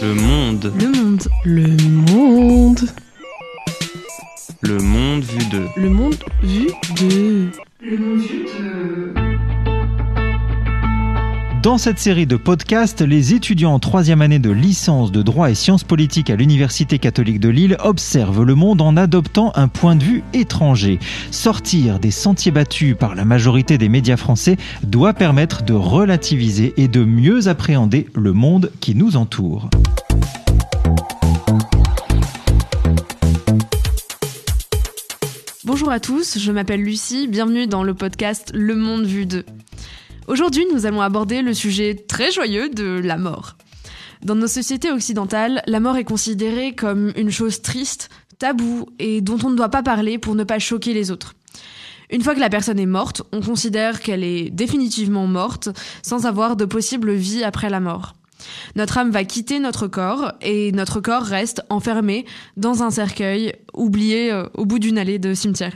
Le monde. Le monde. Le monde. Le monde vu de. Le monde vu de. Dans cette série de podcasts, les étudiants en troisième année de licence de droit et sciences politiques à l'Université catholique de Lille observent le monde en adoptant un point de vue étranger. Sortir des sentiers battus par la majorité des médias français doit permettre de relativiser et de mieux appréhender le monde qui nous entoure. Bonjour à tous, je m'appelle Lucie, bienvenue dans le podcast Le Monde Vu 2. Aujourd'hui, nous allons aborder le sujet très joyeux de la mort. Dans nos sociétés occidentales, la mort est considérée comme une chose triste, taboue et dont on ne doit pas parler pour ne pas choquer les autres. Une fois que la personne est morte, on considère qu'elle est définitivement morte sans avoir de possible vie après la mort. Notre âme va quitter notre corps et notre corps reste enfermé dans un cercueil, oublié euh, au bout d'une allée de cimetière.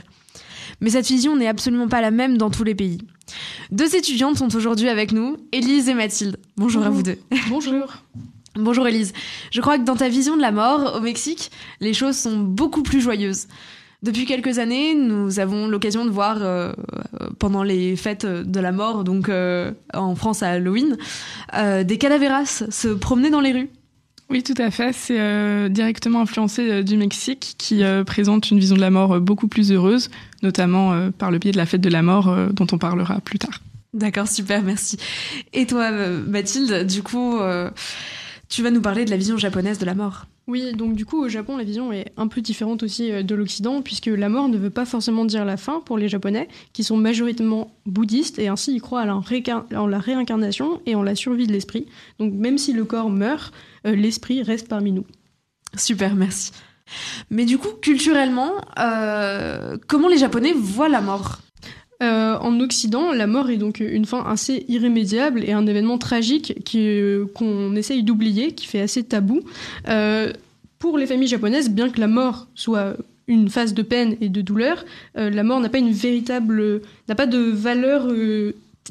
Mais cette vision n'est absolument pas la même dans tous les pays. Deux étudiantes sont aujourd'hui avec nous, Élise et Mathilde. Bonjour, à vous deux. Bonjour. Bonjour Élise. Je crois que dans ta vision de la mort au Mexique, les choses sont beaucoup plus joyeuses. Depuis quelques années, nous avons l'occasion de voir euh, pendant les fêtes de la mort, donc euh, en France à Halloween, euh, des calaveras se promener dans les rues. Oui, tout à fait. C'est euh, directement influencé euh, du Mexique qui euh, présente une vision de la mort beaucoup plus heureuse, notamment par le biais de la fête de la mort dont on parlera plus tard. D'accord, super, merci. Et toi, Mathilde, du coup, tu vas nous parler de la vision japonaise de la mort. Oui, donc du coup au Japon la vision est un peu différente aussi euh, de l'Occident puisque la mort ne veut pas forcément dire la fin pour les Japonais qui sont majoritairement bouddhistes et ainsi ils croient à la, en la réincarnation et en la survie de l'esprit. Donc même si le corps meurt, euh, l'esprit reste parmi nous. Super, merci. Mais du coup, culturellement, euh, comment les Japonais voient la mort? Euh, en Occident, la mort est donc une fin assez irrémédiable et un événement tragique euh, qu'on essaye d'oublier, qui fait assez tabou. Euh, pour les familles japonaises, bien que la mort soit une phase de peine et de douleur, la mort n'a pas une véritable, n'a pas de valeur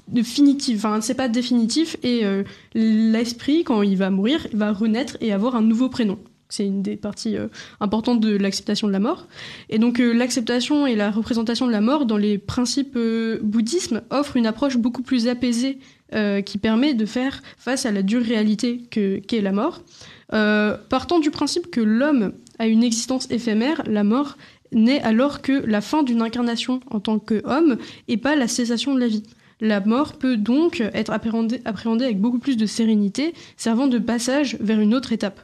définitive. Enfin, c'est pas définitif et l'esprit, quand il va mourir, va renaître et avoir un nouveau prénom. C'est une des parties euh, importantes de l'acceptation de la mort. Et donc euh, l'acceptation et la représentation de la mort dans les principes euh, bouddhismes offrent une approche beaucoup plus apaisée euh, qui permet de faire face à la dure réalité que qu'est la mort. Partant du principe que l'homme a une existence éphémère, la mort n'est alors que la fin d'une incarnation en tant qu'homme et pas la cessation de la vie. La mort peut donc être appréhendée avec beaucoup plus de sérénité, servant de passage vers une autre étape.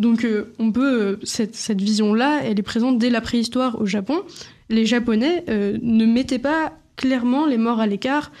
Donc euh, on peut euh, cette, vision-là, elle est présente dès la préhistoire au Japon. Les Japonais euh, ne mettaient pas clairement les morts à l'écart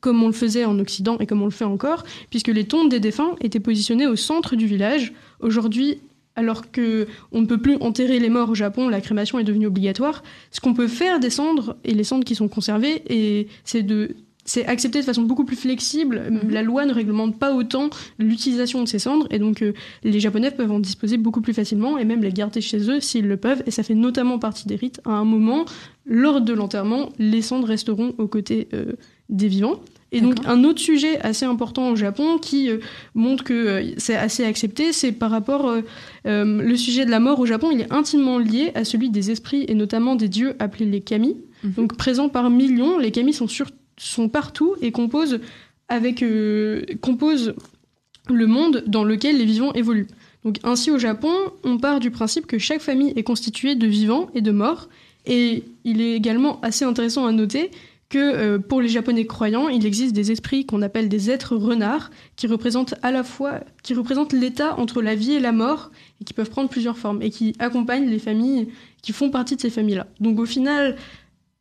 comme on le faisait en Occident et comme on le fait encore, puisque les tombes des défunts étaient positionnées au centre du village. Aujourd'hui, alors que on ne peut plus enterrer les morts au Japon, la crémation est devenue obligatoire. Ce qu'on peut faire des cendres et les cendres qui sont conservées, c'est de c'est accepté de façon beaucoup plus flexible. La loi ne réglemente pas autant l'utilisation de ces cendres et donc euh, les Japonais peuvent en disposer beaucoup plus facilement et même les garder chez eux s'ils le peuvent. Et ça fait notamment partie des rites. À un moment, lors de l'enterrement, les cendres resteront aux côtés euh, des vivants. Et donc un autre sujet assez important au Japon qui euh, montre que euh, c'est assez accepté, c'est par rapport euh, le sujet de la mort au Japon, il est intimement lié à celui des esprits et notamment des dieux appelés les kami. Mhm. Donc présents par millions, les kami sont sur sont partout et euh, composent le monde dans lequel les vivants évoluent. Donc ainsi au Japon, on part du principe que chaque famille est constituée de vivants et de morts et il est également assez intéressant à noter que euh, pour les Japonais croyants, il existe des esprits qu'on appelle des êtres renards qui représentent à la fois qui représentent l'état entre la vie et la mort et qui peuvent prendre plusieurs formes et qui accompagnent les familles qui font partie de ces familles-là. Donc au final,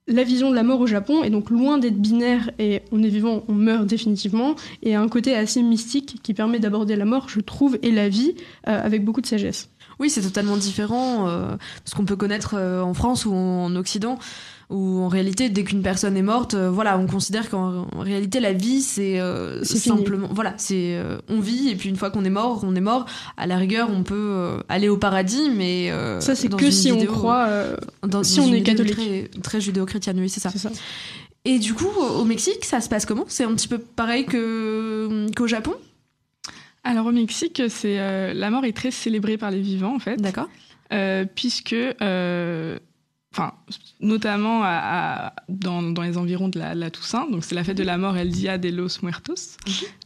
la vision de la mort au Japon est donc loin d'être binaire et on est vivant, on meurt définitivement, et un côté assez mystique qui permet d'aborder la mort, je trouve, et la vie euh, avec beaucoup de sagesse. Oui, c'est totalement différent euh, ce qu'on peut connaître euh, en France ou en Occident, où en réalité, dès qu'une personne est morte, euh, voilà, on considère qu'en en réalité, la vie, c'est euh, fini. simplement, voilà, c'est euh, on vit et puis une fois qu'on est mort, on est mort. À la rigueur, on peut euh, aller au paradis, mais euh, Ça, c'est que si on croit. euh, dans, si dans on est catholique. très, très judéo-chrétienne, oui, c'est ça. Et du coup, au au Mexique, ça se passe comment? C'est un petit peu pareil que qu'au Japon? Alors au Mexique, c'est euh, la mort est très célébrée par les vivants en fait, D'accord. euh, puisque, euh, enfin, notamment à- à- dans, dans les environs de la, la Toussaint, donc c'est la fête de la mort El Dia de los Muertos.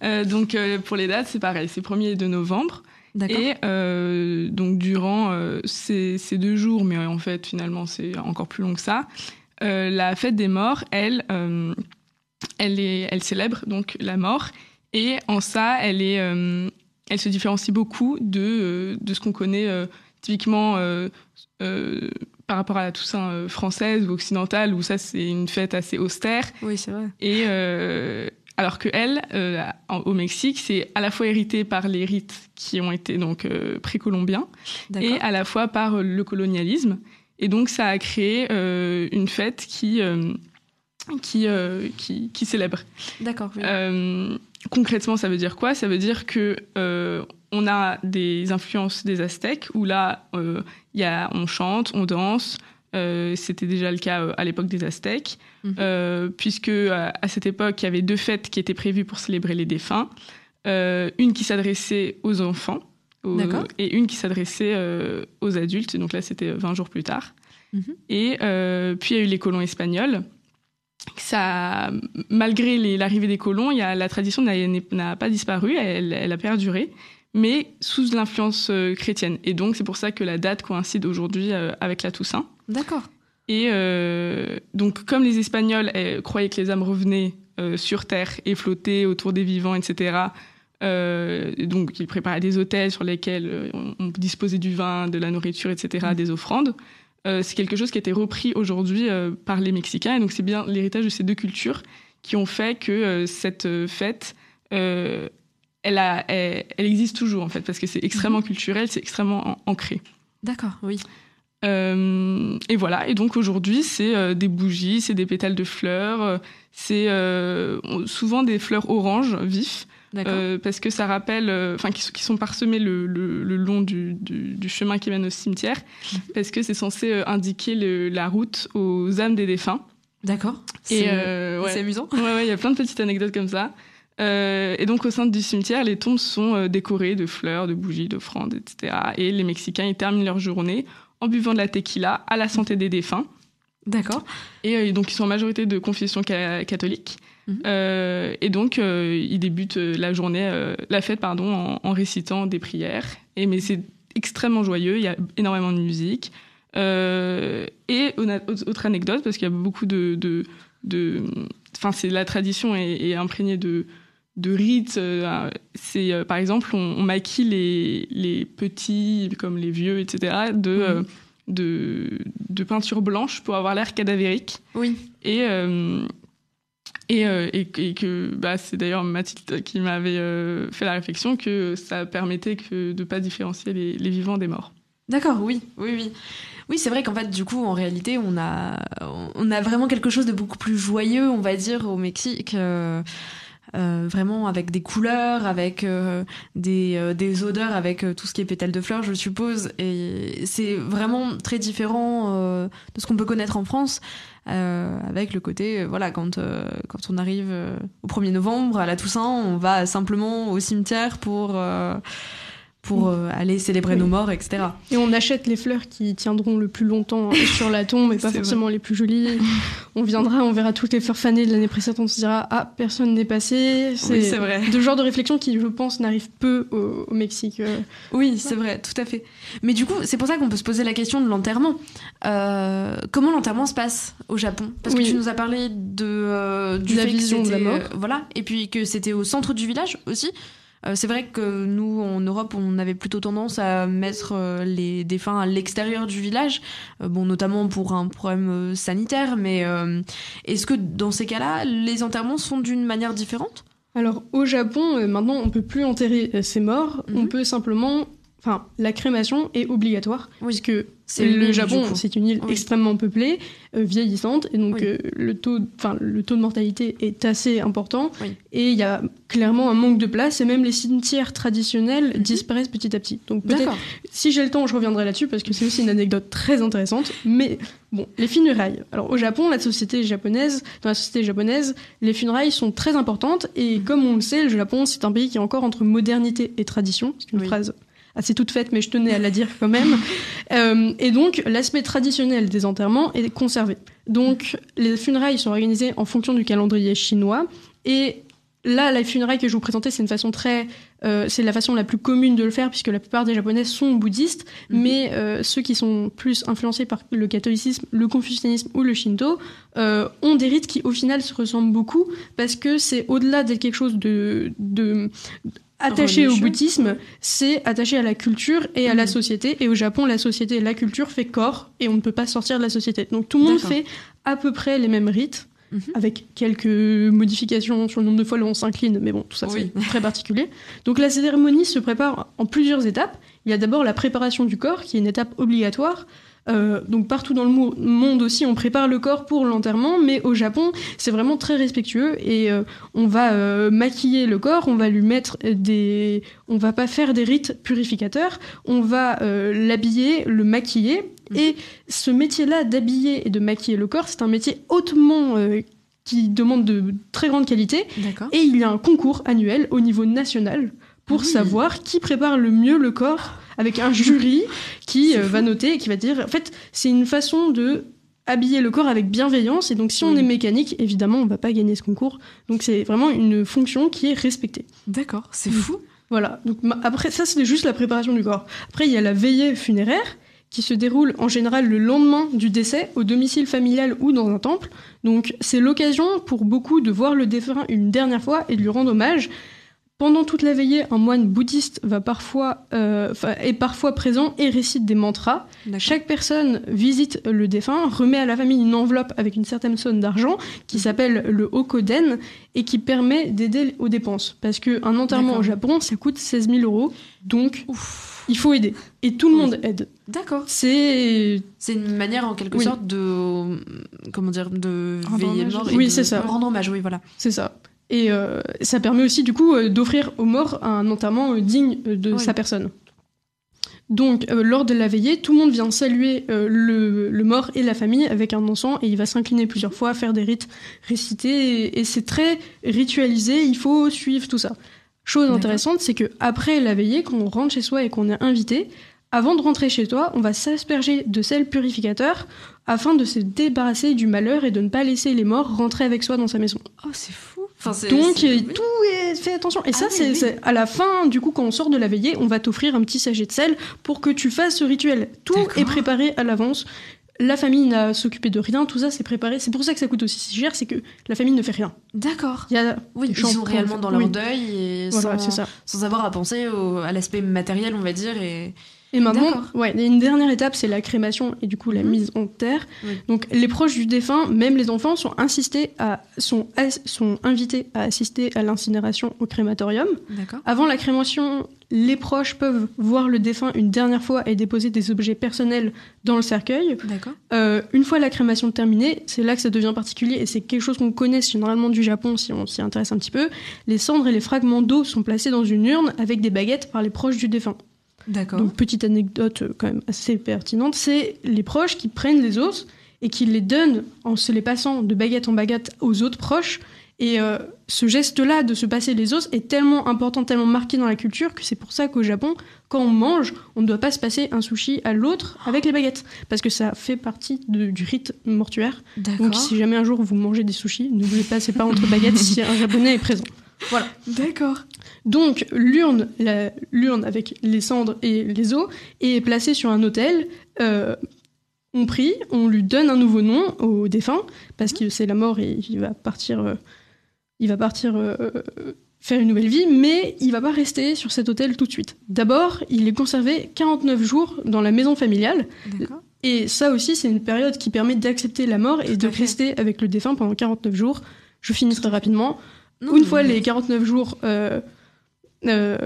Euh, donc euh, pour les dates, c'est pareil, c'est 1er et 2 novembre. Et euh, donc durant euh, ces, ces deux jours, mais en fait finalement c'est encore plus long que ça, la fête des morts, elle, elle, est, elle célèbre donc la mort. Et en ça, elle est, elle se différencie beaucoup de, de ce qu'on connaît typiquement euh, euh, par rapport à la Toussaint euh, française ou occidentale, où ça c'est une fête assez austère. Oui, c'est vrai. Et euh, alors que elle, euh, en- au Mexique, c'est à la fois hérité par les rites qui ont été donc précolombiens et à la fois par le colonialisme. Et donc ça a créé une fête qui qui, qui qui célèbre. D'accord. oui. Concrètement, ça veut dire quoi? Ça veut dire que on a des influences des Aztèques où là, euh, y a, on chante, on danse. Euh, C'était déjà le cas euh, à l'époque des Aztèques, Mhm. puisque à, cette époque, il y avait deux fêtes qui étaient prévues pour célébrer les défunts. Une qui s'adressait aux enfants aux- et une qui s'adressait aux adultes. Donc là, c'était 20 jours plus tard. Mhm. Et puis il y a eu les colons espagnols. Ça, malgré l'arrivée des colons, y a, la tradition n'a pas disparu, elle, elle a perduré, mais sous l'influence euh, chrétienne. Et donc c'est pour ça que la date coïncide aujourd'hui euh, avec la Toussaint. D'accord. Et euh, donc comme les Espagnols eh, croyaient que les âmes revenaient euh, sur terre et flottaient autour des vivants, etc. donc ils préparaient des hôtels sur lesquels on, on disposait du vin, de la nourriture, etc. Des offrandes. C'est quelque chose qui a été repris aujourd'hui par les Mexicains. Et donc, c'est bien l'héritage de ces deux cultures qui ont fait que cette fête, elle, a, elle, elle existe toujours, en fait, parce que c'est extrêmement culturel, c'est extrêmement an- ancré. D'accord. Oui. Euh, et voilà. Et donc, aujourd'hui, c'est euh, des bougies, c'est des pétales de fleurs, euh, c'est euh, souvent des fleurs oranges vifs. Parce que ça rappelle, enfin, qui, sont- qui sont parsemés le, le- le long du, du- du chemin qui mène au cimetière, Mhm. parce que c'est censé indiquer le- la route aux âmes des défunts. D'accord. Et C'est ouais, amusant. ouais, ouais, il y a plein de petites anecdotes comme ça. Euh, et donc au sein du cimetière, les tombes sont euh, décorées de fleurs, de bougies, d'offrandes, etc. Et les Mexicains, ils terminent leur journée en buvant de la tequila à la santé des défunts. D'accord. Et euh, donc, ils sont en majorité de confession ca- catholique. Mhm. Euh, et donc, ils débutent la journée, la fête, pardon, en, en récitant des prières. Et mais c'est extrêmement joyeux. Il y a énormément de musique. Et autre anecdote, parce qu'il y a beaucoup de, de, de- enfin, c'est la tradition est, est imprégnée de de rites. euh, c'est euh, par exemple, on, on maquille les les petits comme les vieux, etc. De euh, de, de peinture blanche pour avoir l'air cadavérique. Oui. Et, euh, et, euh, et, et que bah, c'est d'ailleurs Mathilde qui m'avait euh, fait la réflexion que ça permettait que, de ne pas différencier les, les vivants des morts. D'accord, oui, oui, oui. Oui, c'est vrai qu'en fait, du coup, en réalité, on a, on a vraiment quelque chose de beaucoup plus joyeux, on va dire, au Mexique. Euh, vraiment avec des couleurs, avec euh, des, euh, des odeurs, avec euh, tout ce qui est pétales de fleurs, je suppose. Et c'est vraiment très différent de ce qu'on peut connaître en France, euh, avec le côté, voilà, quand, euh, quand on arrive au 1er novembre, à la Toussaint, on va simplement au cimetière pour, pour euh, aller célébrer Oui. nos morts, etc. Et on achète les fleurs qui tiendront le plus longtemps sur la tombe et pas forcément les plus jolies. On viendra, on verra toutes les fleurs fanées de l'année précédente, on se dira ah personne n'est passé. Oui, c'est vrai. De genre de réflexion qui, je pense, n'arrive peu au, au Mexique. euh. Oui, c'est vrai, tout à fait. Mais du coup, c'est pour ça qu'on peut se poser la question de l'enterrement. Euh, comment l'enterrement se passe au Japon? Parce Oui. que tu nous as parlé de, euh, du La fait que vision de la mort. euh, voilà, et puis que c'était au centre du village aussi. Euh, c'est vrai que nous, en Europe, on avait plutôt tendance à mettre euh, les défunts à l'extérieur du village, Euh, bon, notamment pour un problème sanitaire. Mais est-ce que dans ces cas-là, les enterrements sont d'une manière différente? Alors au Japon, euh, maintenant, on peut plus enterrer euh, ses morts. Mhm. On peut simplement, enfin, la crémation est obligatoire Oui. puisque C'est le île, Japon, c'est une île Oui. extrêmement peuplée, euh, vieillissante, et donc Oui. euh, le taux, le taux de mortalité est assez important. Oui. Et il y a clairement un manque de place, et même les cimetières traditionnels disparaissent petit à petit. Donc peut-être, Mhm. Si j'ai le temps, je reviendrai là-dessus parce que c'est aussi une anecdote très intéressante. Mais bon, les funérailles. Alors au Japon, la société japonaise, dans la société japonaise, les funérailles sont très importantes, et Mhm. comme on le sait, le Japon, c'est un pays qui est encore entre modernité et tradition. C'est une phrase assez toute faite, mais je tenais à la dire quand même. Euh, et donc, l'aspect traditionnel des enterrements est conservé. Donc, les funérailles sont organisées en fonction du calendrier chinois. Et là, la funéraille que je vous présentais, c'est une façon très. euh, c'est la façon la plus commune de le faire, puisque la plupart des Japonais sont bouddhistes. Mhm. Mais euh, ceux qui sont plus influencés par le catholicisme, le confucianisme ou le shinto euh, ont des rites qui, au final, se ressemblent beaucoup, parce que c'est au-delà d'être quelque chose de. de attaché au bouddhisme, c'est attaché à la culture et à la Mhm. société. Et au Japon, la société et la culture fait corps et on ne peut pas sortir de la société. Donc tout le monde fait à peu près les mêmes rites, Mhm. avec quelques modifications sur le nombre de fois où on s'incline, mais bon, tout ça Oui. c'est très particulier. Donc la cérémonie se prépare en plusieurs étapes. Il y a d'abord la préparation du corps, qui est une étape obligatoire. Euh, donc partout dans le mo- monde aussi, on prépare le corps pour l'enterrement, mais au Japon, c'est vraiment très respectueux et euh, on va euh, maquiller le corps, on va lui mettre des, on va pas faire des rites purificateurs, on va l'habiller, le maquiller. Et ce métier-là d'habiller et de maquiller le corps, c'est un métier hautement qui demande de très grande qualité. Et il y a un concours annuel au niveau national pour Ah oui. savoir qui prépare le mieux le corps avec un jury qui C'est euh, va noter et qui va dire. En fait, c'est une façon de habiller le corps avec bienveillance. Et donc, si on Oui. est mécanique, évidemment, on va pas gagner ce concours. Donc, c'est vraiment une fonction qui est respectée. D'accord. C'est Mhm. fou. Voilà. Donc après ça c'était juste la préparation du corps. Après il y a la veillée funéraire qui se déroule en général le lendemain du décès au domicile familial ou dans un temple. Donc c'est l'occasion pour beaucoup de voir le défunt une dernière fois et de lui rendre hommage. Pendant toute la veillée, un moine bouddhiste va parfois euh, est parfois présent et récite des mantras. Chaque personne visite le défunt, remet à la famille une enveloppe avec une certaine somme d'argent qui s'appelle le Hokoden et qui permet d'aider aux dépenses. Parce qu'un enterrement au Japon, ça coûte 16 000 euros, donc Ouf. il faut aider. Et tout le Oui. monde aide. D'accord. C'est. C'est une manière en quelque Oui. sorte de comment dire de Rendre veiller mort. et Oui, de- c'est ça. Rendre hommage, oui, voilà. C'est ça. Et euh, ça permet aussi, du coup, euh, d'offrir aux morts un enterrement euh, digne de Oui. sa personne. Donc, euh, lors de la veillée, tout le monde vient saluer euh, le, le mort et la famille avec un encens et il va s'incliner plusieurs fois, faire des rites récités et, et c'est très ritualisé, il faut suivre tout ça. Chose intéressante, c'est que après la veillée, quand on rentre chez soi et qu'on est invité, avant de rentrer chez toi, on va s'asperger de sel purificateur afin de se débarrasser du malheur et de ne pas laisser les morts rentrer avec soi dans sa maison. Oh, c'est fou. Enfin, Donc tout est fait attention. Et Ah ça, oui, c'est oui. à la fin, du coup, quand on sort de la veillée, on va t'offrir un petit sachet de sel pour que tu fasses ce rituel. Tout est préparé à l'avance. La famille n'a à s'occuper de rien, tout ça c'est préparé. C'est pour ça que ça coûte aussi si cher, c'est que la famille ne fait rien. D'accord. Oui, ils gens sont réellement le dans leur Oui. deuil et voilà, c'est sans, ça. sans avoir à penser au- à l'aspect matériel, on va dire. Et Et maintenant, ouais, une dernière étape, c'est la crémation et du coup la Mhm. mise en terre. Oui. Donc les proches du défunt, même les enfants, sont insistés à, sont, as- sont invités à assister à l'incinération au crématorium. Avant la crémation, les proches peuvent voir le défunt une dernière fois et déposer des objets personnels dans le cercueil. Euh, une fois la crémation terminée, c'est là que ça devient particulier et c'est quelque chose qu'on connaît généralement du Japon si on s'y intéresse un petit peu. Les cendres et les fragments d'eau sont placés dans une urne avec des baguettes par les proches du défunt. D'accord. Donc petite anecdote euh, quand même assez pertinente, c'est les proches qui prennent les os et qui les donnent en se les passant de baguette en baguette aux autres proches. Et euh, ce geste-là de se passer les os est tellement important, tellement marqué dans la culture que c'est pour ça qu'au Japon, quand on mange, on ne doit pas se passer un sushi à l'autre avec les baguettes, parce que ça fait partie de- du rite mortuaire. Donc si jamais un jour vous mangez des sushis, ne vous les passez pas entre baguettes si un japonais est présent. Voilà. D'accord. Donc l'urne, l'urne avec les cendres et les os est placée sur un autel. Euh, on prie, on lui donne un nouveau nom au défunt parce que c'est la mort et il va partir, euh, il va partir euh, faire une nouvelle vie, mais il va pas rester sur cet autel tout de suite. D'abord, il est conservé 49 jours dans la maison familiale et ça aussi c'est une période qui permet d'accepter la mort et de fait. rester avec le défunt pendant 49 jours. Je finis très rapidement. Non, Une fois les 49 jours euh, euh,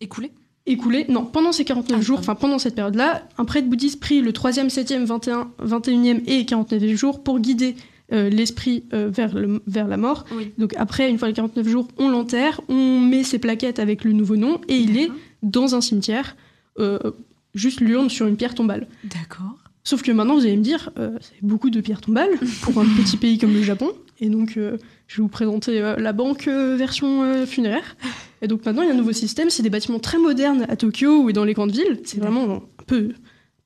Écoulé. écoulés, non, pendant ces 49 Ah, jours, enfin pendant cette période-là, un prêtre bouddhiste prie le 3e, 7e, 21, 21e et 49e jour pour guider euh, l'esprit euh, vers, le- vers la mort. Oui. Donc après, une fois les 49 jours, on l'enterre, on met ses plaquettes avec le nouveau nom et il est dans un cimetière, euh, juste l'urne sur une pierre tombale. D'accord. Sauf que maintenant, vous allez me dire, c'est beaucoup de pierres tombales pour un petit pays comme le Japon. Et donc, euh, je vais vous présenter euh, la banque euh, version funéraire. Et donc maintenant, il y a un nouveau système. C'est des bâtiments très modernes à Tokyo ou dans les grandes villes. C'est vraiment un peu,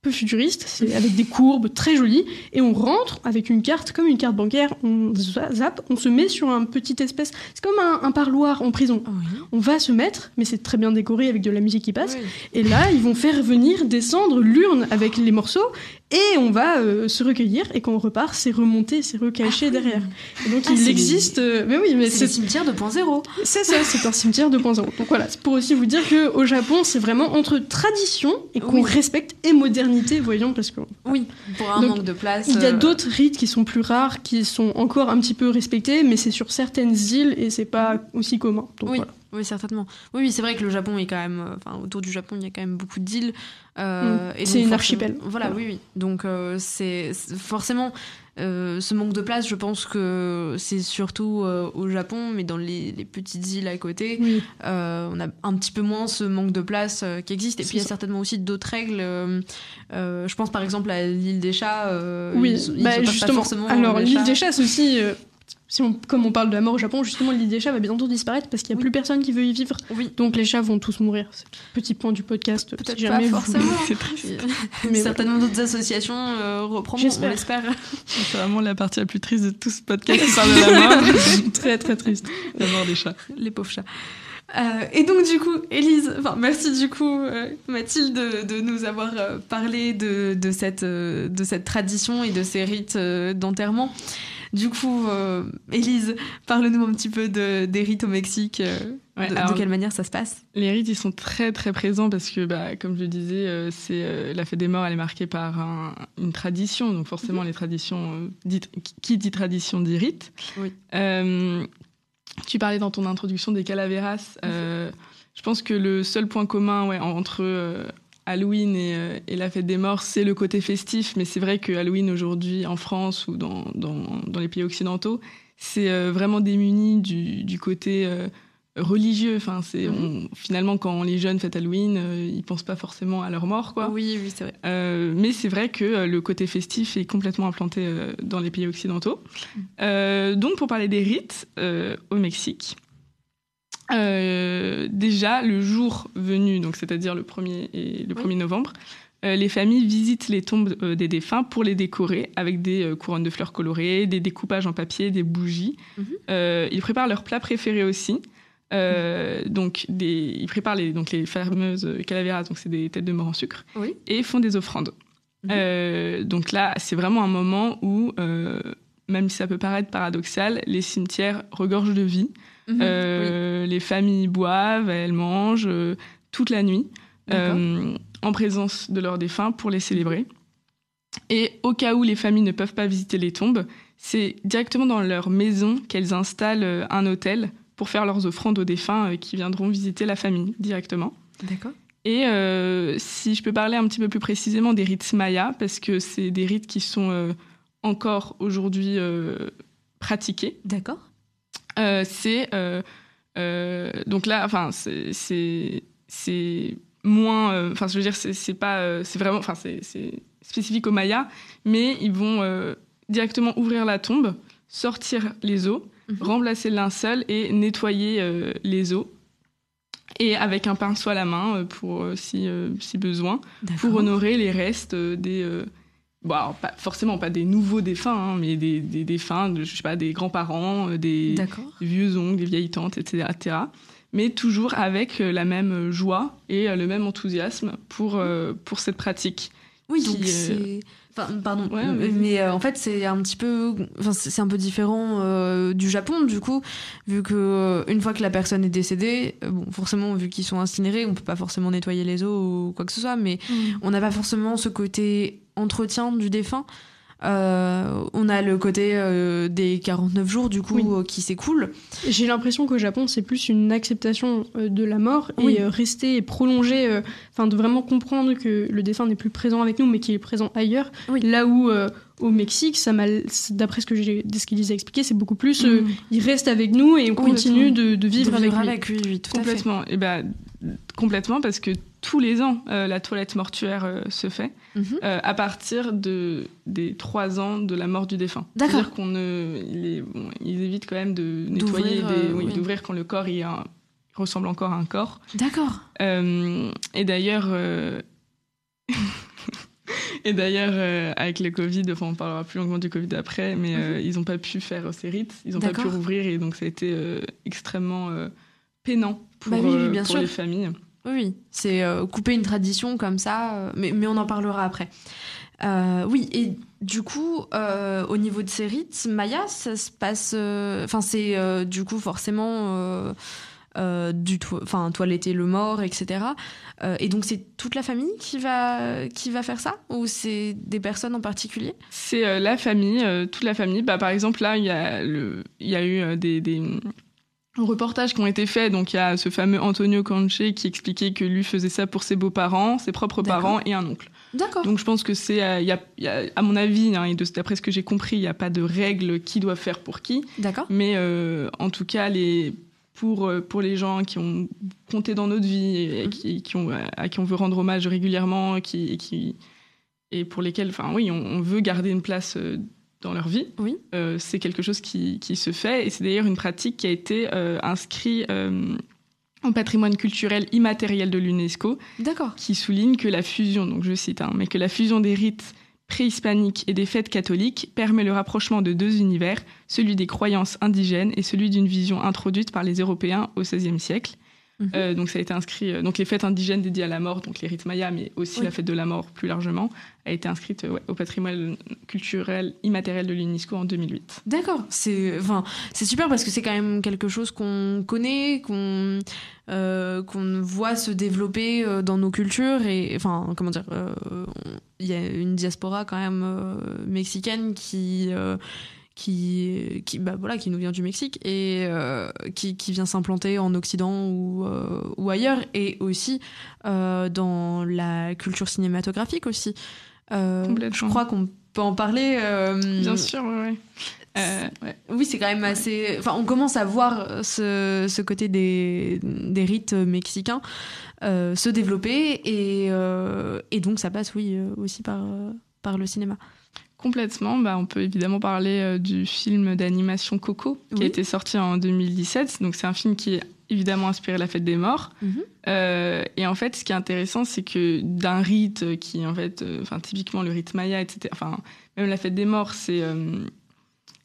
peu futuriste. C'est avec des courbes très jolies. Et on rentre avec une carte, comme une carte bancaire. On zappe, on se met sur un petit espèce. C'est comme un, un parloir en prison. Oui. On va se mettre, mais c'est très bien décoré avec de la musique qui passe. Oui. Et là, ils vont faire venir descendre l'urne avec les morceaux et on va euh, se recueillir. Et quand on repart, c'est remonté, c'est recaché Ah derrière. Et donc, Ah, il existe. euh, mais oui, mais C'est le cimetière 2.0. c'est ça, c'est un cimetière 2.0. Donc voilà, c'est pour aussi vous dire que au Japon, c'est vraiment entre tradition et qu'on Oui. respecte et modernité, voyons, parce que Oui, pour un Donc, manque de place. il y a euh, d'autres rites qui sont plus rares, qui sont encore un petit peu respectés, mais c'est sur certaines îles et c'est pas aussi commun. Donc oui, voilà. oui, certainement. Oui, oui, c'est vrai que le Japon est quand même. euh, Enfin, autour du Japon, il y a quand même beaucoup d'îles. euh, Mm. C'est une archipel. Voilà, Voilà. oui, oui. Donc, euh, c'est- forcément. Euh, ce manque de place, je pense que c'est surtout euh, au Japon, mais dans les, les petites îles à côté, Oui. euh, on a un petit peu moins ce manque de place euh, qui existe. Et puis il y a certainement aussi d'autres règles. euh, je pense par exemple à l'île des chats. euh, Oui, ils, ils bah, autorisent pas justement. forcément Alors, l'île des chats, c'est aussi. Si on, comme on parle de la mort au Japon, justement, l'île des chats va bientôt disparaître parce qu'il n'y a Oui. plus personne qui veut y vivre. Oui, Donc les chats vont tous mourir. C'est le petit point du podcast. si peut-être jamais pas forcément. C'est triste. Mais Certainement d'autres associations euh, reprendront, J'espère. on l'espère. C'est vraiment la partie la plus triste de tout ce podcast qui parle de la mort. très très triste. la mort des chats. les pauvres chats. Euh, et donc du coup, Élise, enfin merci du coup euh, Mathilde de, de nous avoir euh, parlé de, de, cette, euh, de cette tradition et de ces rites euh, d'enterrement. Du coup, euh, Élise, parle-nous un petit peu de, des rites au Mexique. euh, Ouais, de, quelle manière ça se passe? Les rites, ils sont très très présents parce que, bah, comme je le disais, euh, c'est euh, la fête des morts, elle est marquée par un- une tradition. Donc forcément, les traditions, euh, dites- qui- dit tradition dit rite. Oui. Tu parlais dans ton introduction des calaveras. euh, Je pense que le seul point commun ouais, entre Halloween et, euh, et la fête des morts, c'est le côté festif. Mais c'est vrai que Halloween aujourd'hui, en France ou dans, dans, dans les pays occidentaux, c'est euh, vraiment démuni du, du côté euh, religieux. Enfin, c'est on- finalement quand les jeunes fêtent Halloween, euh, ils pensent pas forcément à leur mort, quoi. Oui, oui, c'est vrai. Euh, mais c'est vrai que euh, le côté festif est complètement implanté dans les pays occidentaux. Euh, donc, pour parler des rites au Mexique, euh, déjà le jour venu, donc c'est-à-dire le 1er et le 1er novembre, euh, les familles visitent les tombes euh, des défunts pour les décorer avec des couronnes de fleurs colorées, des découpages en papier, des bougies. Mhm. Ils préparent leurs plats préférés aussi. Euh, donc des, ils préparent les, donc les fameuses calaveras, donc c'est des têtes de mort en sucre, Oui. et font des offrandes. Mhm. Donc là, c'est vraiment un moment où, même si ça peut paraître paradoxal, les cimetières regorgent de vie. Mhm, oui. Euh, Les familles boivent, elles mangent euh, toute la nuit euh, en présence de leurs défunts pour les célébrer. Et au cas où les familles ne peuvent pas visiter les tombes, c'est directement dans leur maison qu'elles installent un hôtel pour faire leurs offrandes aux défunts qui viendront visiter la famille directement. D'accord. Et euh, si je peux parler un petit peu plus précisément des rites mayas, parce que c'est des rites qui sont euh, encore aujourd'hui euh, pratiqués. D'accord. Euh, c'est euh, euh, donc là, enfin, c'est- moins, enfin, je veux dire, c'est pas, c'est vraiment, enfin, c'est spécifique aux Mayas, mais ils vont directement ouvrir la tombe, sortir les os, Mhm. remplacer le linceul et nettoyer les os. Et avec un pinceau à la main pour si, si besoin pour honorer les restes des. Bon, alors, pas, forcément pas des nouveaux défunts, hein, mais des, des défunts, de, je sais pas, des grands-parents, euh, des, vieux oncles, des vieilles tantes, etc., etc. Mais toujours avec euh, la même joie et euh, le même enthousiasme pour, euh, pour cette pratique. Oui, donc c'est. Enfin, pardon, Ouais, mais, euh, en fait c'est un petit peu, enfin c'est un peu différent euh, du Japon du coup, vu que une fois que la personne est décédée, euh, bon forcément vu qu'ils sont incinérés, on peut pas forcément nettoyer les os ou quoi que ce soit, mais on n'a pas forcément ce côté entretien du défunt. Euh, on a le côté euh, des 49 jours du coup Oui. euh, qui s'écoulent. J'ai l'impression qu'au Japon, c'est plus une acceptation euh, de la mort Oui. et rester et prolonger, enfin de vraiment comprendre que le défunt n'est plus présent avec nous, mais qu'il est présent ailleurs. Oui. Là où au Mexique, ça m'a, d'après ce que j'ai, ce qu'il a expliqué, c'est beaucoup plus, Mm. il reste avec nous et on continue de, de vivre, De vivre avec lui. avec lui, tout à fait. Et ben, complètement, parce que tous les ans, euh, la toilette mortuaire euh, se fait Mhm. euh, à partir de, des trois ans de la mort du défunt. D'accord. C'est-à-dire qu'on ne, il est- bon, ils évitent quand même de nettoyer, D'ouvrir, oui, oui. quand le corps il, ressemble encore à un corps. D'accord. Et d'ailleurs, et d'ailleurs, avec le Covid, enfin, on parlera plus longuement du Covid après, mais euh, ils n'ont pas pu faire ces rites, ils n'ont pas pu Mhm. Rouvrir, et donc ça a été extrêmement peinant pour, Bah oui, euh, bien pour sûr. les familles. Oui. C'est euh, couper une tradition comme ça, euh, mais, mais on en parlera après. Euh, oui, et du coup, euh, au niveau de ces rites, Maya, ça se passe. euh, Enfin, c'est du coup forcément du to- enfin toiletter le mort, etc. Et donc, c'est toute la famille qui va, qui va faire ça? Ou c'est des personnes en particulier? C'est la famille, toute la famille. Bah, par exemple, là, il y y a eu des, des reportages qui ont été faits. Donc, il y a ce fameux Antonio Canche qui expliquait que lui faisait ça pour ses beaux-parents, ses propres parents et un oncle. D'accord. Donc, je pense que c'est, euh, y a, il y a- à mon avis, hein, et d'après ce que j'ai compris, il n'y a pas de règle qui doit faire pour qui. D'accord. Mais euh, en tout cas, les, pour, euh, pour les gens qui ont compté dans notre vie et Mhm. qui, qui ont, à qui on veut rendre hommage régulièrement qui, et, qui, et pour lesquels enfin, oui, on, on veut garder une place euh, dans leur vie, Oui. euh, c'est quelque chose qui, qui se fait. Et c'est d'ailleurs une pratique qui a été euh, inscrite euh, au patrimoine culturel immatériel de l'UNESCO D'accord. qui souligne que la fusion, donc je cite, hein, mais que la fusion des rites préhispaniques et des fêtes catholiques permet le rapprochement de deux univers, celui des croyances indigènes et celui d'une vision introduite par les Européens au XVIe siècle. Mhm. Euh, donc ça a été inscrit, euh, donc les fêtes indigènes dédiées à la mort, donc les rites mayas, mais aussi Oui. la fête de la mort plus largement, a été inscrite euh, ouais, au patrimoine culturel immatériel de l'UNESCO en 2008. D'accord, c'est enfin c'est super parce que c'est quand même quelque chose qu'on connaît, qu'on euh, qu'on voit se développer dans nos cultures et enfin comment dire, euh, il y a une diaspora quand même mexicaine qui qui qui bah voilà qui nous vient du Mexique et euh, qui, qui vient s'implanter en Occident ou euh, ou ailleurs et aussi euh, dans la culture cinématographique aussi. Je crois qu'on peut en parler. Bien sûr, ouais. Euh, ouais. oui, c'est quand même assez. Enfin, on commence à voir ce, ce côté des, des rites mexicains euh, se développer et, euh, et donc ça passe, oui, aussi par, par le cinéma. Complètement. Bah, on peut évidemment parler euh, du film d'animation Coco, qui Oui. a été sorti en 2017. Donc, c'est un film qui est évidemment inspiré de la fête des morts. Mhm. Euh, et en fait, ce qui est intéressant, c'est que d'un rite qui, en fait, euh, enfin, typiquement le rite maya, etc., enfin, même la fête des morts, c'est.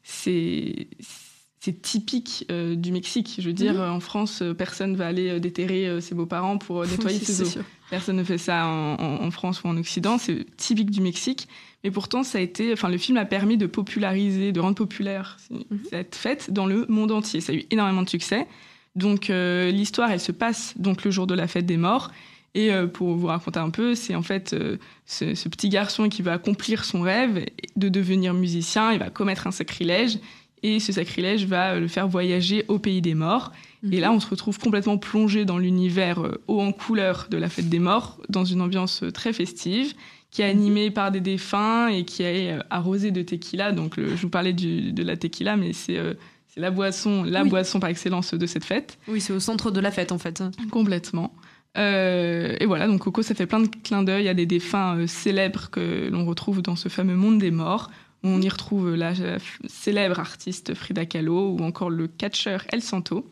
c'est c'est typique euh, du Mexique. Je veux dire, Mhm. en France, personne va aller déterrer ses beaux-parents pour nettoyer Oui, ses sûr. Personne ne fait ça en, France ou en Occident, c'est typique du Mexique. Mais pourtant, ça a été, enfin, le film a permis de populariser, de rendre populaire Mhm. cette fête dans le monde entier. Ça a eu énormément de succès. Donc, euh, l'histoire, elle se passe donc le jour de la fête des morts. Et euh, pour vous raconter un peu, c'est en fait euh, ce, ce petit garçon qui va accomplir son rêve de devenir musicien. Il va commettre un sacrilège. Et ce sacrilège va le faire voyager au pays des morts. Et là, on se retrouve complètement plongé dans l'univers euh, haut en couleur de la fête des morts, dans une ambiance euh, très festive, qui est animée par des défunts et qui est euh, arrosée de tequila. Donc, le- je vous parlais du- de la tequila, mais c'est la boisson, la Oui. boisson par excellence de cette fête. Oui, c'est au centre de la fête en fait. Complètement. Euh, et voilà, donc Coco, ça fait plein de clins d'œil à des défunts euh, célèbres que l'on retrouve dans ce fameux monde des morts. où On y retrouve la euh, célèbre artiste Frida Kahlo ou encore le catcheur El Santo.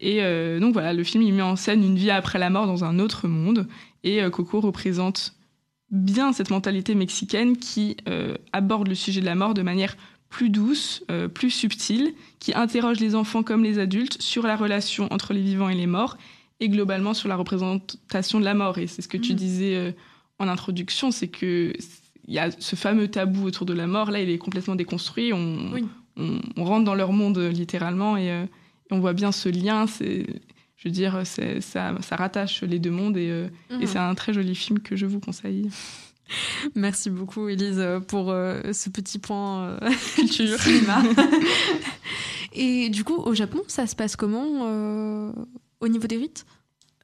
Et euh, donc voilà, le film il met en scène une vie après la mort dans un autre monde. Et euh, Coco représente bien cette mentalité mexicaine qui euh, aborde le sujet de la mort de manière plus douce, plus subtile, qui interroge les enfants comme les adultes sur la relation entre les vivants et les morts et globalement sur la représentation de la mort. Et c'est ce que tu Mhm. disais en introduction, c'est que il y a ce fameux tabou autour de la mort. Là, il est complètement déconstruit. On, Oui. on, on rentre dans leur monde littéralement et on voit bien ce lien. C'est, je veux dire, c'est, ça, ça rattache les deux mondes et, euh, et Mhm. c'est un très joli film que je vous conseille. Merci beaucoup, Elise, pour euh, ce petit point euh, Culture. cinéma. Et du coup, au Japon, ça se passe comment euh, au niveau des rites?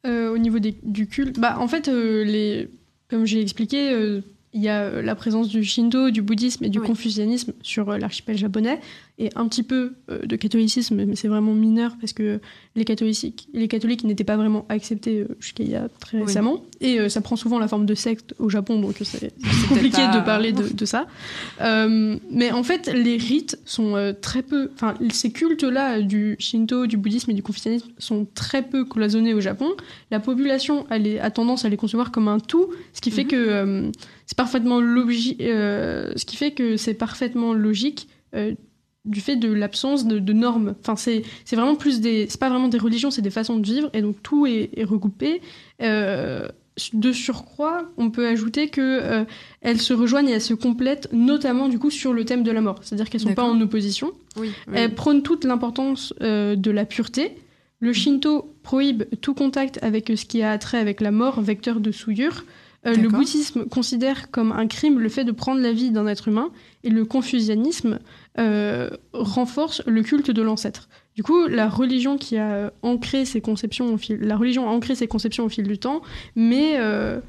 Euh, au niveau des- du culte, bah, en fait, euh, les, comme j'ai expliqué, euh, il y a euh, la présence du Shinto, du bouddhisme et du Oui. confucianisme sur euh, l'archipel japonais, et un petit peu euh, de catholicisme, mais c'est vraiment mineur parce que les catholiques, les catholiques n'étaient pas vraiment acceptés y a très Oui. récemment, et ça prend souvent la forme de secte au Japon, donc c'est compliqué de parler de, de ça. Euh, mais en fait, les rites sont très peu, enfin, ces cultes-là du Shinto, du bouddhisme et du confucianisme sont très peu cloisonnés au Japon la population elle est- a tendance à les concevoir comme un tout, ce qui fait Mhm. que euh, c'est parfaitement logi- euh, ce qui fait que c'est parfaitement logique euh, du fait de l'absence de, de normes. Enfin, c'est c'est vraiment plus des, c'est pas vraiment des religions, c'est des façons de vivre, et donc tout est, est recoupé. Euh, de surcroît, on peut ajouter que elles se rejoignent et elles se complètent, notamment du coup sur le thème de la mort. C'est-à-dire qu'elles sont pas en opposition. Oui. Elle prône toute l'importance de la pureté. Le Shinto prohibe tout contact avec ce qui a trait avec la mort, vecteur de souillure. Euh, le bouddhisme considère comme un crime le fait de prendre la vie d'un être humain. Et le confucianisme euh, renforce le culte de l'ancêtre. Du coup, la religion qui a euh, ancré ses conceptions au fil, la religion a ancré ses conceptions au fil du temps, mais euh,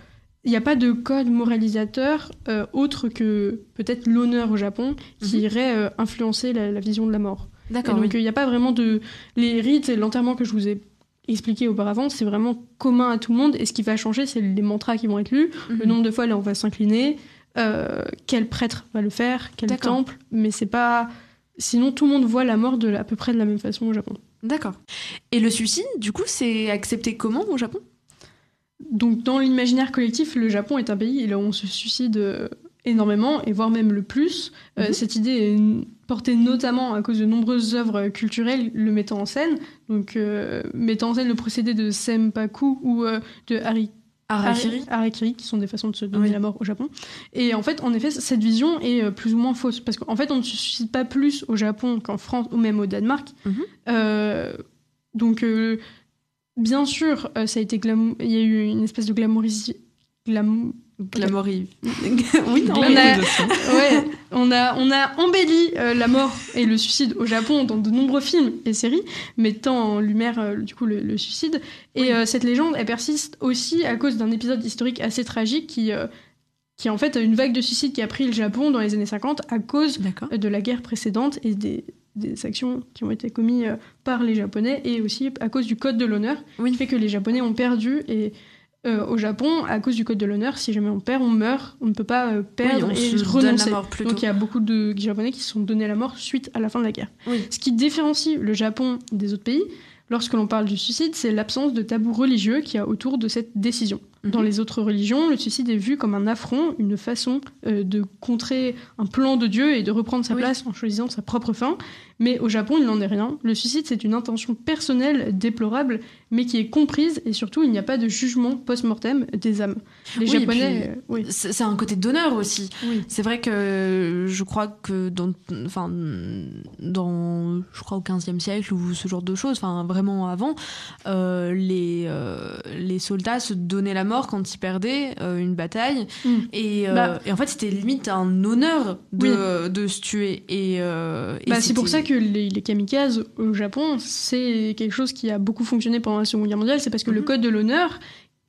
il n'y a pas de code moralisateur euh, autre que peut-être l'honneur au Japon qui Mhm. irait euh, influencer la, la vision de la mort. D'accord. donc oui. il n'y a pas vraiment de les rites et l'enterrement que je vous ai expliqué auparavant, c'est vraiment commun à tout le monde. Et ce qui va changer, c'est les mantras qui vont être lus, le Mhm. nombre de fois là on va s'incliner, euh, quel prêtre va le faire, quel temple? Mais c'est pas. Sinon, tout le monde voit la mort de à peu près de la même façon au Japon. D'accord. Et le suicide, du coup, c'est accepté comment au Japon? Donc, dans l'imaginaire collectif, le Japon est un pays là où on se suicide euh, énormément, et voire même le plus. Euh, Mhm. Cette idée est portée notamment à cause de nombreuses œuvres culturelles le mettant en scène. Donc, euh, mettant en scène le procédé de Senpaku ou euh, de Hari Harakiri Harakiri, qui sont des façons de se donner Oui. la mort au Japon. Et en fait, en effet, cette vision est euh, plus ou moins fausse. Parce qu'en fait, on ne se suicide pas plus au Japon qu'en France ou même au Danemark. Mhm. Euh, donc, euh, bien sûr, ça a été il y a eu une espèce de glamourisation. Glam... La mort est- oui, non, On a- ouais, on a, on a embelli euh, la mort et le suicide au Japon dans de nombreux films et séries, mettant en lumière euh, du coup le, le suicide. Et Oui. euh, cette légende, elle persiste aussi à cause d'un épisode historique assez tragique qui, qui est en fait une vague de suicide qui a pris le Japon dans les années 50 à cause de la guerre précédente et des, des actions qui ont été commises par les Japonais et aussi à cause du code de l'honneur Oui. qui fait que les Japonais ont perdu et euh, au Japon, à cause du code de l'honneur, si jamais on perd, on meurt, on ne peut pas euh, perdre Oui, on et se renoncer. la mort. Donc il y a beaucoup de Japonais qui se sont donnés la mort suite à la fin de la guerre. Oui. Ce qui différencie le Japon des autres pays, lorsque l'on parle du suicide, c'est l'absence de tabou religieux qu'il y a autour de cette décision. Dans Mhm. les autres religions, le suicide est vu comme un affront, une façon euh, de contrer un plan de Dieu et de reprendre sa Oui. place en choisissant sa propre fin. Mais au Japon, il n'en est rien. Le suicide, c'est une intention personnelle déplorable, mais qui est comprise et surtout, il n'y a pas de jugement post-mortem des âmes. Les Oui, Japonais, puis- euh, oui. C'est un côté d'honneur aussi. C'est vrai que je crois que dans, enfin, dans, je crois au 15e siècle ou ce genre de choses, enfin vraiment avant, euh, les, les soldats se donnaient la mort quand ils perdaient euh, une bataille. Mm. Et, euh, Bah. et en fait, c'était limite un honneur de, de se tuer. Et, euh, et Bah, c'est pour ça que les, les kamikazes au Japon, c'est quelque chose qui a beaucoup fonctionné pendant la Seconde Guerre mondiale. C'est parce que le Mhm. code de l'honneur,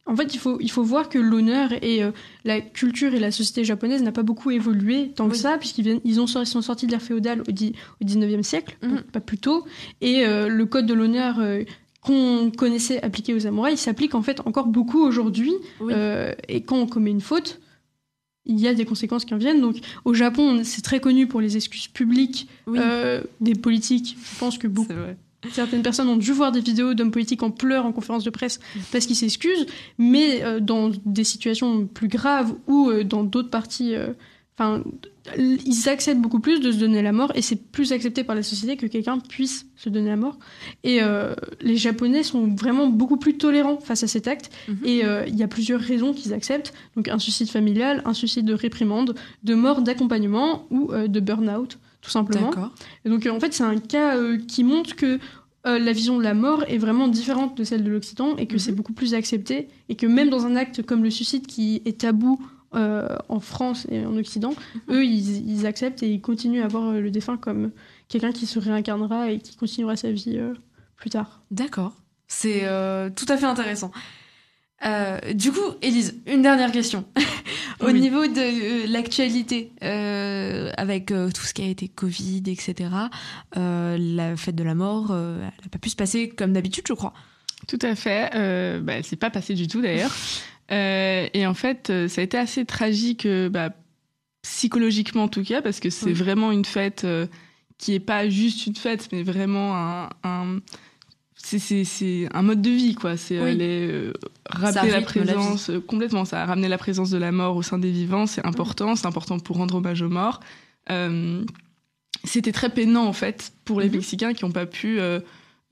en fait, il faut, il faut voir que l'honneur et euh, la culture et la société japonaise n'a pas beaucoup évolué tant que Oui. ça, puisqu'ils viennent, ils ont, ils sont sortis de l'ère féodale au, dix- au 19e siècle, Mhm. donc pas plus tôt. Et euh, le code de l'honneur euh, qu'on connaissait appliqué aux samouraïs s'applique en fait encore beaucoup aujourd'hui. Oui. Euh, et quand on commet une faute, il y a des conséquences qui en viennent. Donc, au Japon, c'est très connu pour les excuses publiques Oui. euh, des politiques. Je pense que beaucoup, certaines personnes ont dû voir des vidéos d'hommes politiques en pleurs en conférence de presse parce qu'ils s'excusent, mais euh, dans des situations plus graves ou dans d'autres parties, enfin, ils acceptent beaucoup plus de se donner la mort et c'est plus accepté par la société que quelqu'un puisse se donner la mort. Et euh, les Japonais sont vraiment beaucoup plus tolérants face à cet acte Mhm. et euh, il y a plusieurs raisons qu'ils acceptent. Donc un suicide familial, un suicide de réprimande, de mort d'accompagnement ou euh, de burn-out, tout simplement. D'accord. Et donc, en fait, c'est un cas qui montre que euh, la vision de la mort est vraiment différente de celle de l'Occident et que Mhm. c'est beaucoup plus accepté et que même dans un acte comme le suicide qui est tabou en France et en Occident, eux, ils, ils, acceptent et ils continuent à voir le défunt comme quelqu'un qui se réincarnera et qui continuera sa vie plus tard. D'accord. C'est tout à fait intéressant. Euh, du coup, Élise, une dernière question. Au niveau de euh, l'actualité, euh, avec tout ce qui a été Covid, etc., la fête de la mort, elle n'a pas pu se passer comme d'habitude, je crois. Tout à fait. bah, elle s'est pas passée du tout, d'ailleurs. et en fait, ça a été assez tragique, bah, psychologiquement en tout cas, parce que c'est vraiment une fête qui est pas juste une fête, mais vraiment un c'est un mode de vie quoi. C'est oui. euh, rappeler la présence euh, complètement. Ça a ramené la présence de la mort au sein des vivants c'est important. C'est important pour rendre hommage aux morts. Euh, c'était très peinant en fait pour les -hmm. Mexicains qui n'ont pas pu euh,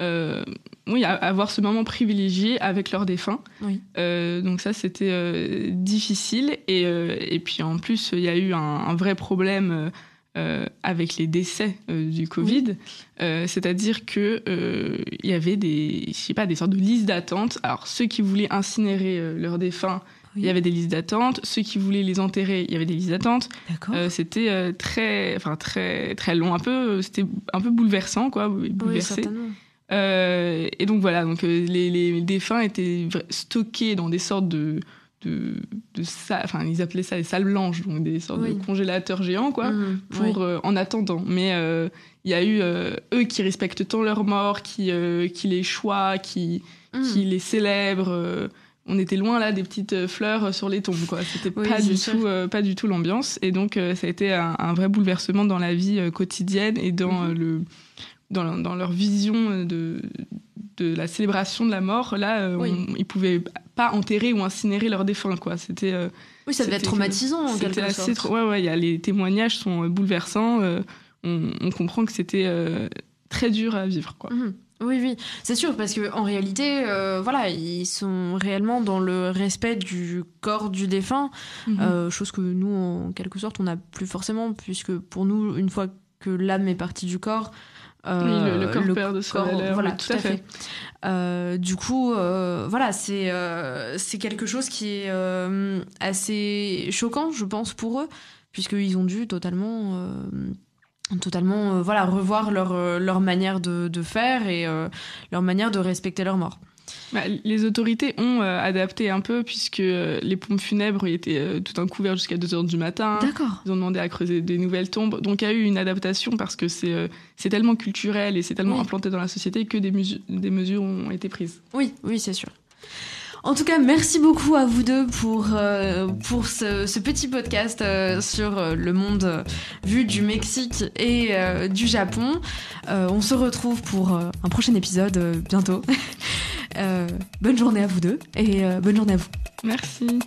euh, oui avoir ce moment privilégié avec leurs défunts oui. Euh, donc ça c'était difficile et, et puis en plus il y a eu un, un vrai problème euh, avec les décès euh, du Covid, oui. euh, c'est-à-dire que euh, il y avait des, je sais pas, des sortes de listes d'attente. Alors ceux qui voulaient incinérer euh, leurs défunts, il oui. y avait des listes d'attente. Ceux qui voulaient les enterrer, il y avait des listes d'attente. c'était très, enfin très très long, un peu, c'était un peu bouleversant quoi, bouleversé. Oui, et donc voilà, donc les, les défunts étaient stockés dans des sortes de de, de ça, enfin ils appelaient ça des salles blanches, donc des sortes oui. de congélateurs géants quoi, mmh, pour oui. euh, en attendant. Mais il euh, y a eu euh, eux qui respectent tant leurs morts, qui euh, qui les choient, qui mmh. qui les célèbrent. on était loin là des petites fleurs sur les tombes quoi. C'était oui, pas, du tout, pas du tout l'ambiance et donc ça a été un, un, vrai bouleversement dans la vie quotidienne et dans mmh. le dans, dans, leur vision de, de la célébration de la mort, là, euh, oui. on, ils pouvaient pas enterrer ou incinérer leurs défunts, quoi. C'était. Euh, oui, ça devait être traumatisant en quelque assez sorte. Ouais, ouais. Y a, les témoignages sont euh, bouleversants. Euh, on, on, comprend que c'était euh, très dur à vivre, quoi. Mmh. Oui, oui, c'est sûr, parce que en réalité, euh, voilà, ils sont réellement dans le respect du corps du défunt, mmh. euh, chose que nous, en quelque sorte, on n'a plus forcément, puisque pour nous, une fois que l'âme est partie du corps, euh, oui, le, le, corps le perd de corps, voilà, tout, tout, à fait. fait. Euh, du coup, euh, voilà, c'est euh, c'est quelque chose qui est euh, assez choquant, je pense, pour eux, puisqu'ils ont dû totalement euh, totalement voilà revoir leur leur manière de, de faire et leur manière de respecter leur mort. Bah, les autorités ont euh, adapté un peu puisque euh, les pompes funèbres étaient euh, tout un couvert jusqu'à 2h du matin. D'accord. Ils ont demandé à creuser des nouvelles tombes. Donc il y a eu une adaptation parce que c'est c'est tellement culturel et c'est tellement oui. implanté dans la société que des, mesures des mesures ont été prises. Oui, oui, c'est sûr. En tout cas, merci beaucoup à vous deux pour, euh, pour ce, ce, petit podcast euh, sur euh, le monde vu du Mexique et du Japon. On se retrouve pour un prochain épisode bientôt. bonne journée à vous deux et bonne journée à vous. Merci.